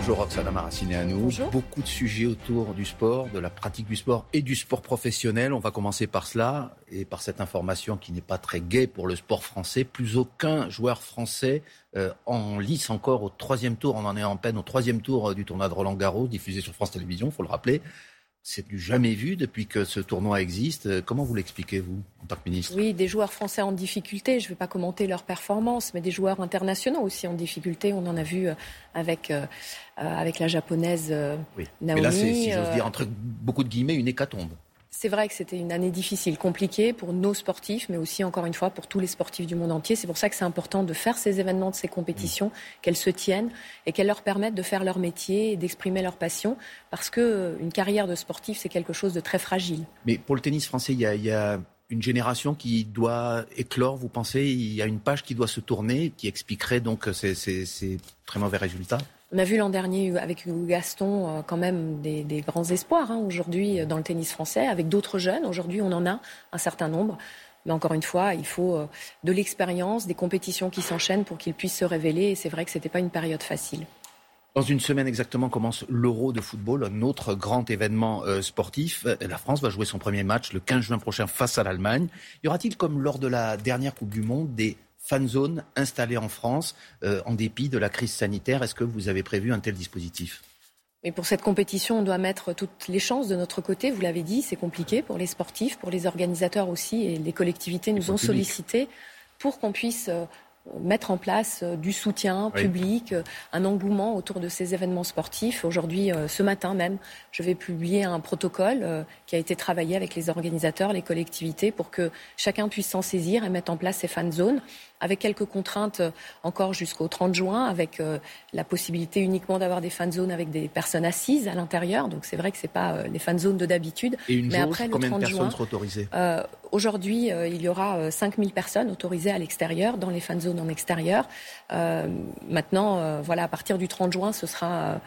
Bonjour Roxana Maraciné à nous. Beaucoup de sujets autour du sport, de la pratique du sport et du sport professionnel. On va commencer par cela et par cette information qui n'est pas très gaie pour le sport français. Plus aucun joueur français euh, en lice encore au troisième tour. On en est en peine au troisième tour du tournoi de Roland Garros diffusé sur France Télévisions, il faut le rappeler. C'est du jamais vu depuis que ce tournoi existe. Comment vous l'expliquez, vous, en tant que ministre? Oui, des joueurs français en difficulté. Je ne vais pas commenter leur performance, mais des joueurs internationaux aussi en difficulté. On en a vu euh, avec, euh, avec la japonaise oui. Naomi. Mais là, c'est, si j'ose dire, entre beaucoup de guillemets, une hécatombe. C'est vrai que c'était une année difficile, compliquée pour nos sportifs, mais aussi, encore une fois, pour tous les sportifs du monde entier. C'est pour ça que c'est important de faire ces événements, de ces compétitions, qu'elles se tiennent et qu'elles leur permettent de faire leur métier et d'exprimer leur passion. Parce qu'une euh, carrière de sportif, c'est quelque chose de très fragile. Mais pour le tennis français, il y a, une génération qui doit éclore, vous pensez? Il y a une page qui doit se tourner, qui expliquerait donc ces, ces très mauvais résultats? On a vu l'an dernier avec Gaston euh, quand même des, des grands espoirs hein, aujourd'hui euh, dans le tennis français, avec d'autres jeunes. Aujourd'hui, on en a un certain nombre. Mais encore une fois, il faut euh, de l'expérience, des compétitions qui s'enchaînent pour qu'ils puissent se révéler. Et c'est vrai que ce n'était pas une période facile. Dans une semaine exactement commence l'Euro de football, un autre grand événement sportif. La France va jouer son premier match le 15 juin prochain face à l'Allemagne. Y aura-t-il, comme lors de la dernière Coupe du Monde, des fan zone installée en France euh, en dépit de la crise sanitaire. Est-ce que vous avez prévu un tel dispositif? Mais pour cette compétition, on doit mettre toutes les chances de notre côté. Vous l'avez dit, c'est compliqué pour les sportifs, pour les organisateurs aussi, et les collectivités nous ont sollicité pour qu'on puisse euh, mettre en place euh, du soutien public, un engouement autour de ces événements sportifs. Aujourd'hui, ce matin même, je vais publier un protocole qui a été travaillé avec les organisateurs, les collectivités, pour que chacun puisse s'en saisir et mettre en place ces fan zones avec quelques contraintes euh, encore jusqu'au 30 juin, avec euh, la possibilité uniquement d'avoir des fan zones avec des personnes assises à l'intérieur. Donc c'est vrai que c'est pas euh, les fan zones de d'habitude. Et une Mais après, combien le 30 de personnes seront autorisées? Aujourd'hui, il y aura 5000 personnes autorisées à l'extérieur, dans les fan zones en extérieur. maintenant, voilà, à partir du 30 juin, ce sera,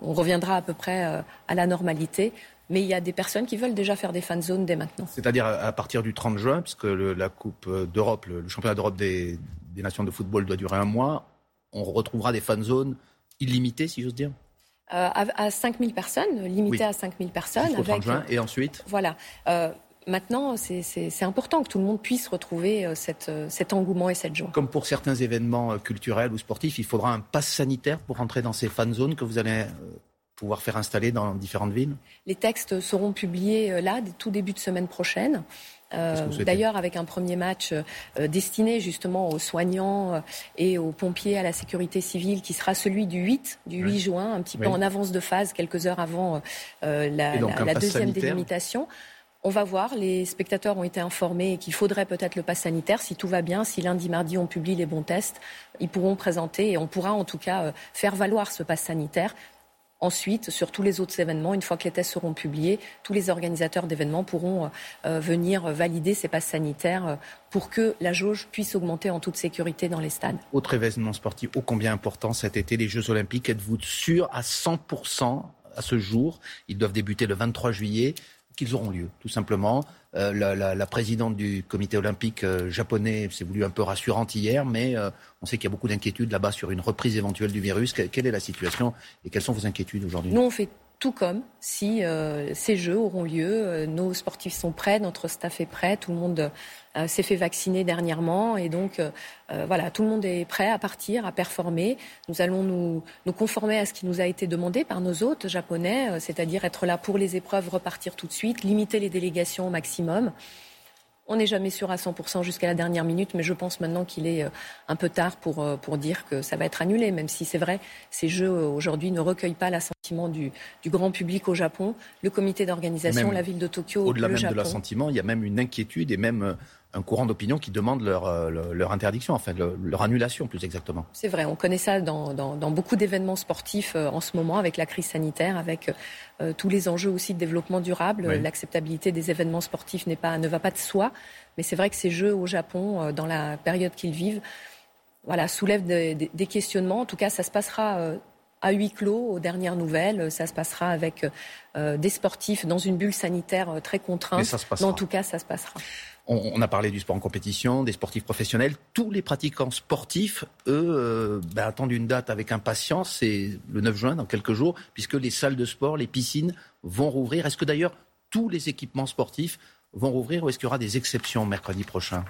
on reviendra à peu près à la normalité. Mais il y a des personnes qui veulent déjà faire des fan zones dès maintenant. C'est-à-dire à partir du 30 juin, puisque la Coupe d'Europe, le, championnat d'Europe des, nations de football doit durer un mois, on retrouvera des fan zones illimitées, si j'ose dire euh, à, 5000 personnes, limitées à 5000 personnes. Jusqu'au 30 juin, et ensuite Voilà. Euh, maintenant, c'est important que tout le monde puisse retrouver euh, cette, cet engouement et cette joie. Comme pour certains événements culturels ou sportifs, il faudra un pass sanitaire pour entrer dans ces fan zones que vous allez pouvoir faire installer dans différentes villes Les textes seront publiés euh, là, tout début de semaine prochaine. Euh, D'ailleurs, avec un premier match euh, destiné justement aux soignants euh, et aux pompiers, à la sécurité civile, qui sera celui du 8, du 8 juin, un petit peu en avance de phase, quelques heures avant la, la deuxième délimitation. On va voir, les spectateurs ont été informés qu'il faudrait peut-être le pass sanitaire. Si tout va bien, si lundi, mardi, on publie les bons tests, ils pourront présenter et on pourra en tout cas faire valoir ce pass sanitaire Ensuite, sur tous les autres événements, une fois que les tests seront publiés, tous les organisateurs d'événements pourront euh, venir valider ces passes sanitaires euh, pour que la jauge puisse augmenter en toute sécurité dans les stades. Autre événement sportif ô combien important cet été, les Jeux Olympiques. Êtes-vous sûr à 100% à ce jour? Ils doivent débuter le 23 juillet qu'ils auront lieu, tout simplement. Euh, la, présidente du comité olympique euh, japonais s'est voulu un peu rassurante hier, mais euh, on sait qu'il y a beaucoup d'inquiétudes là-bas sur une reprise éventuelle du virus. quelle est la situation et quelles sont vos inquiétudes aujourd'hui? Tout comme si ces Jeux auront lieu. nos sportifs sont prêts, notre staff est prêt, tout le monde euh, s'est fait vacciner dernièrement et donc euh, euh, voilà, tout le monde est prêt à partir, à performer. Nous allons nous, nous conformer à ce qui nous a été demandé par nos hôtes japonais, c'est-à-dire être là pour les épreuves, repartir tout de suite, limiter les délégations au maximum. On n'est jamais sûr à 100% jusqu'à la dernière minute, mais je pense maintenant qu'il est un peu tard pour, pour dire que ça va être annulé, même si c'est vrai, ces Jeux aujourd'hui ne recueillent pas l'assentiment du, du grand public au Japon, le comité d'organisation, la ville de Tokyo. Au-delà même de l'assentiment, il y a même une inquiétude et même un courant d'opinion qui demande leur, euh, leur, interdiction, enfin leur annulation plus exactement. C'est vrai, on connaît ça dans, dans, beaucoup d'événements sportifs euh, en ce moment avec la crise sanitaire, avec euh, tous les enjeux aussi de développement durable. L'acceptabilité des événements sportifs pas, ne va pas de soi, mais c'est vrai que ces jeux au Japon, dans la période qu'ils vivent, voilà, soulèvent des, des, questionnements. En tout cas, ça se passera à huis clos aux dernières nouvelles. Ça se passera avec des sportifs dans une bulle sanitaire très contrainte. Mais, en tout cas, ça se passera. On, a parlé du sport en compétition, des sportifs professionnels. Tous les pratiquants sportifs, eux, ben, attendent une date avec impatience. C'est le 9 juin, dans quelques jours, puisque les salles de sport, les piscines vont rouvrir. Est-ce que d'ailleurs tous les équipements sportifs vont rouvrir ou est-ce qu'il y aura des exceptions mercredi prochain?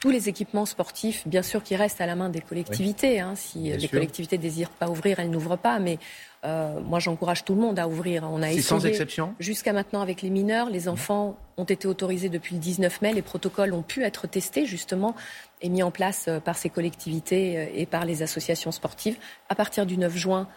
Tous les équipements sportifs, bien sûr, qui restent à la main des collectivités. Hein. Si les collectivités désirent pas ouvrir, elles n'ouvrent pas. Mais euh, moi, j'encourage tout le monde à ouvrir. On a essayé, sans exception Jusqu'à maintenant, avec les mineurs, les enfants ont été autorisés depuis le 19 mai. Les protocoles ont pu être testés, justement, et mis en place euh, par ces collectivités euh, et par les associations sportives. À partir du 9 juin,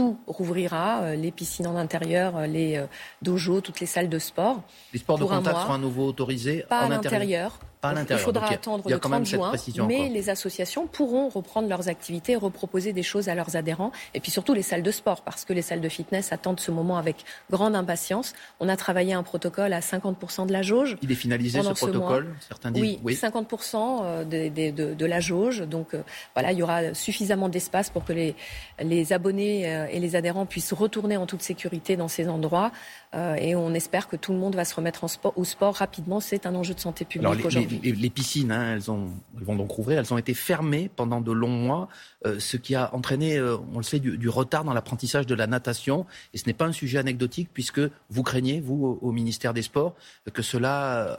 tout rouvrira, euh, les piscines en intérieur, euh, les euh, dojos, toutes les salles de sport. Les sports de contact seront à nouveau autorisés pas en à l'intérieur. Il faudra attendre le 30 juin, mais les associations pourront reprendre leurs activités et reproposer des choses à leurs adhérents. Et puis surtout les salles de sport, parce que les salles de fitness attendent ce moment avec grande impatience. On a travaillé un protocole à 50% de la jauge. Il est finalisé ce protocole Certains disent oui, 50% de, de, la jauge. Donc voilà, il y aura suffisamment d'espace pour que les, les abonnés et les adhérents puissent retourner en toute sécurité dans ces endroits. Euh, et on espère que tout le monde va se remettre au sport rapidement. C'est un enjeu de santé publique aujourd'hui. Les, piscines, hein, elles, vont donc rouvrir. Elles ont été fermées pendant de longs mois, euh, ce qui a entraîné, on le sait, du, retard dans l'apprentissage de la natation. Et ce n'est pas un sujet anecdotique puisque vous craignez, vous, au, ministère des Sports, que cela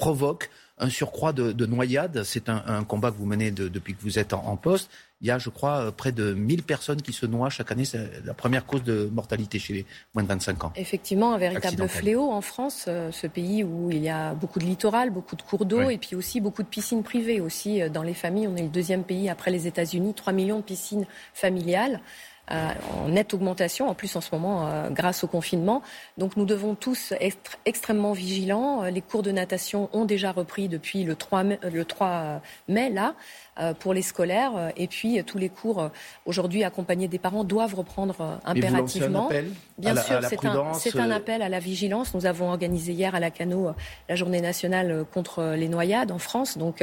provoque un surcroît de, noyades. C'est un, combat que vous menez depuis que vous êtes en poste il y a, je crois, euh, près de 1000 personnes qui se noient chaque année. C'est la première cause de mortalité chez les moins de 25 ans. Effectivement, un véritable fléau en France, euh, ce pays où il y a beaucoup de littoral, beaucoup de cours d'eau et puis aussi beaucoup de piscines privées aussi euh, dans les familles. On est le deuxième pays après les États-Unis, 3 millions de piscines familiales. Euh, en nette augmentation, en plus en ce moment euh, grâce au confinement. Donc nous devons tous être extrêmement vigilants. Euh, les cours de natation ont déjà repris depuis le 3 mai, le 3 mai là pour les scolaires. Et puis tous les cours aujourd'hui accompagnés des parents doivent reprendre impérativement. Bien sûr, c'est un, appel à la vigilance. Nous avons organisé hier à la Cano la journée nationale contre les noyades en France. Donc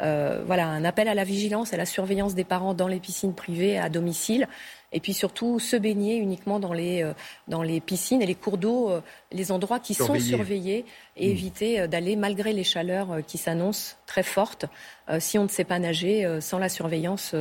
voilà, un appel à la vigilance, à la surveillance des parents dans les piscines privées à domicile et puis surtout se baigner uniquement dans les, euh, dans les piscines et les cours d'eau, euh, les endroits qui sont surveillés et mmh. éviter euh, d'aller malgré les chaleurs qui s'annoncent très fortes si on ne sait pas nager sans la surveillance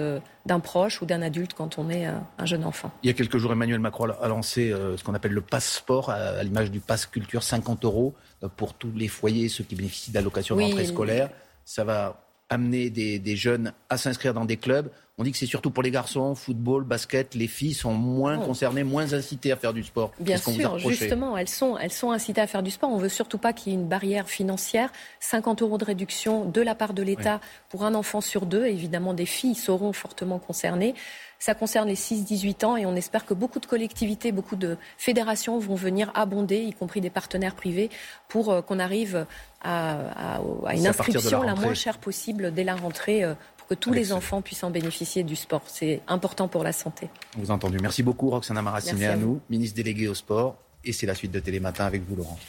d'un proche ou d'un adulte quand on est un jeune enfant. Il y a quelques jours, Emmanuel Macron a lancé ce qu'on appelle le passeport à l'image du pass culture, 50 euros pour tous les foyers, ceux qui bénéficient d'allocations de rentrée scolaire. Ça va amener des, jeunes à s'inscrire dans des clubs. On dit que c'est surtout pour les garçons, football, basket, les filles sont moins oh. concernées, moins incitées à faire du sport. Bien sûr, justement, elles sont, elles sont incitées à faire du sport. On veut surtout pas qu'il y ait une barrière financière. 50 euros de réduction de la part de l'État pour un enfant sur deux. Évidemment, des filles seront fortement concernées. Ça concerne les 6-18 ans et on espère que beaucoup de collectivités, beaucoup de fédérations vont venir abonder, y compris des partenaires privés, pour euh, qu'on arrive à, une inscription la, moins chère possible dès la rentrée euh, pour que tous les enfants puissent en bénéficier du sport. C'est important pour la santé. Vous entendu. Merci beaucoup, Roxana Maraciné à, nous, ministre déléguée au sport. Et c'est la suite de Télématin avec vous, Laurent.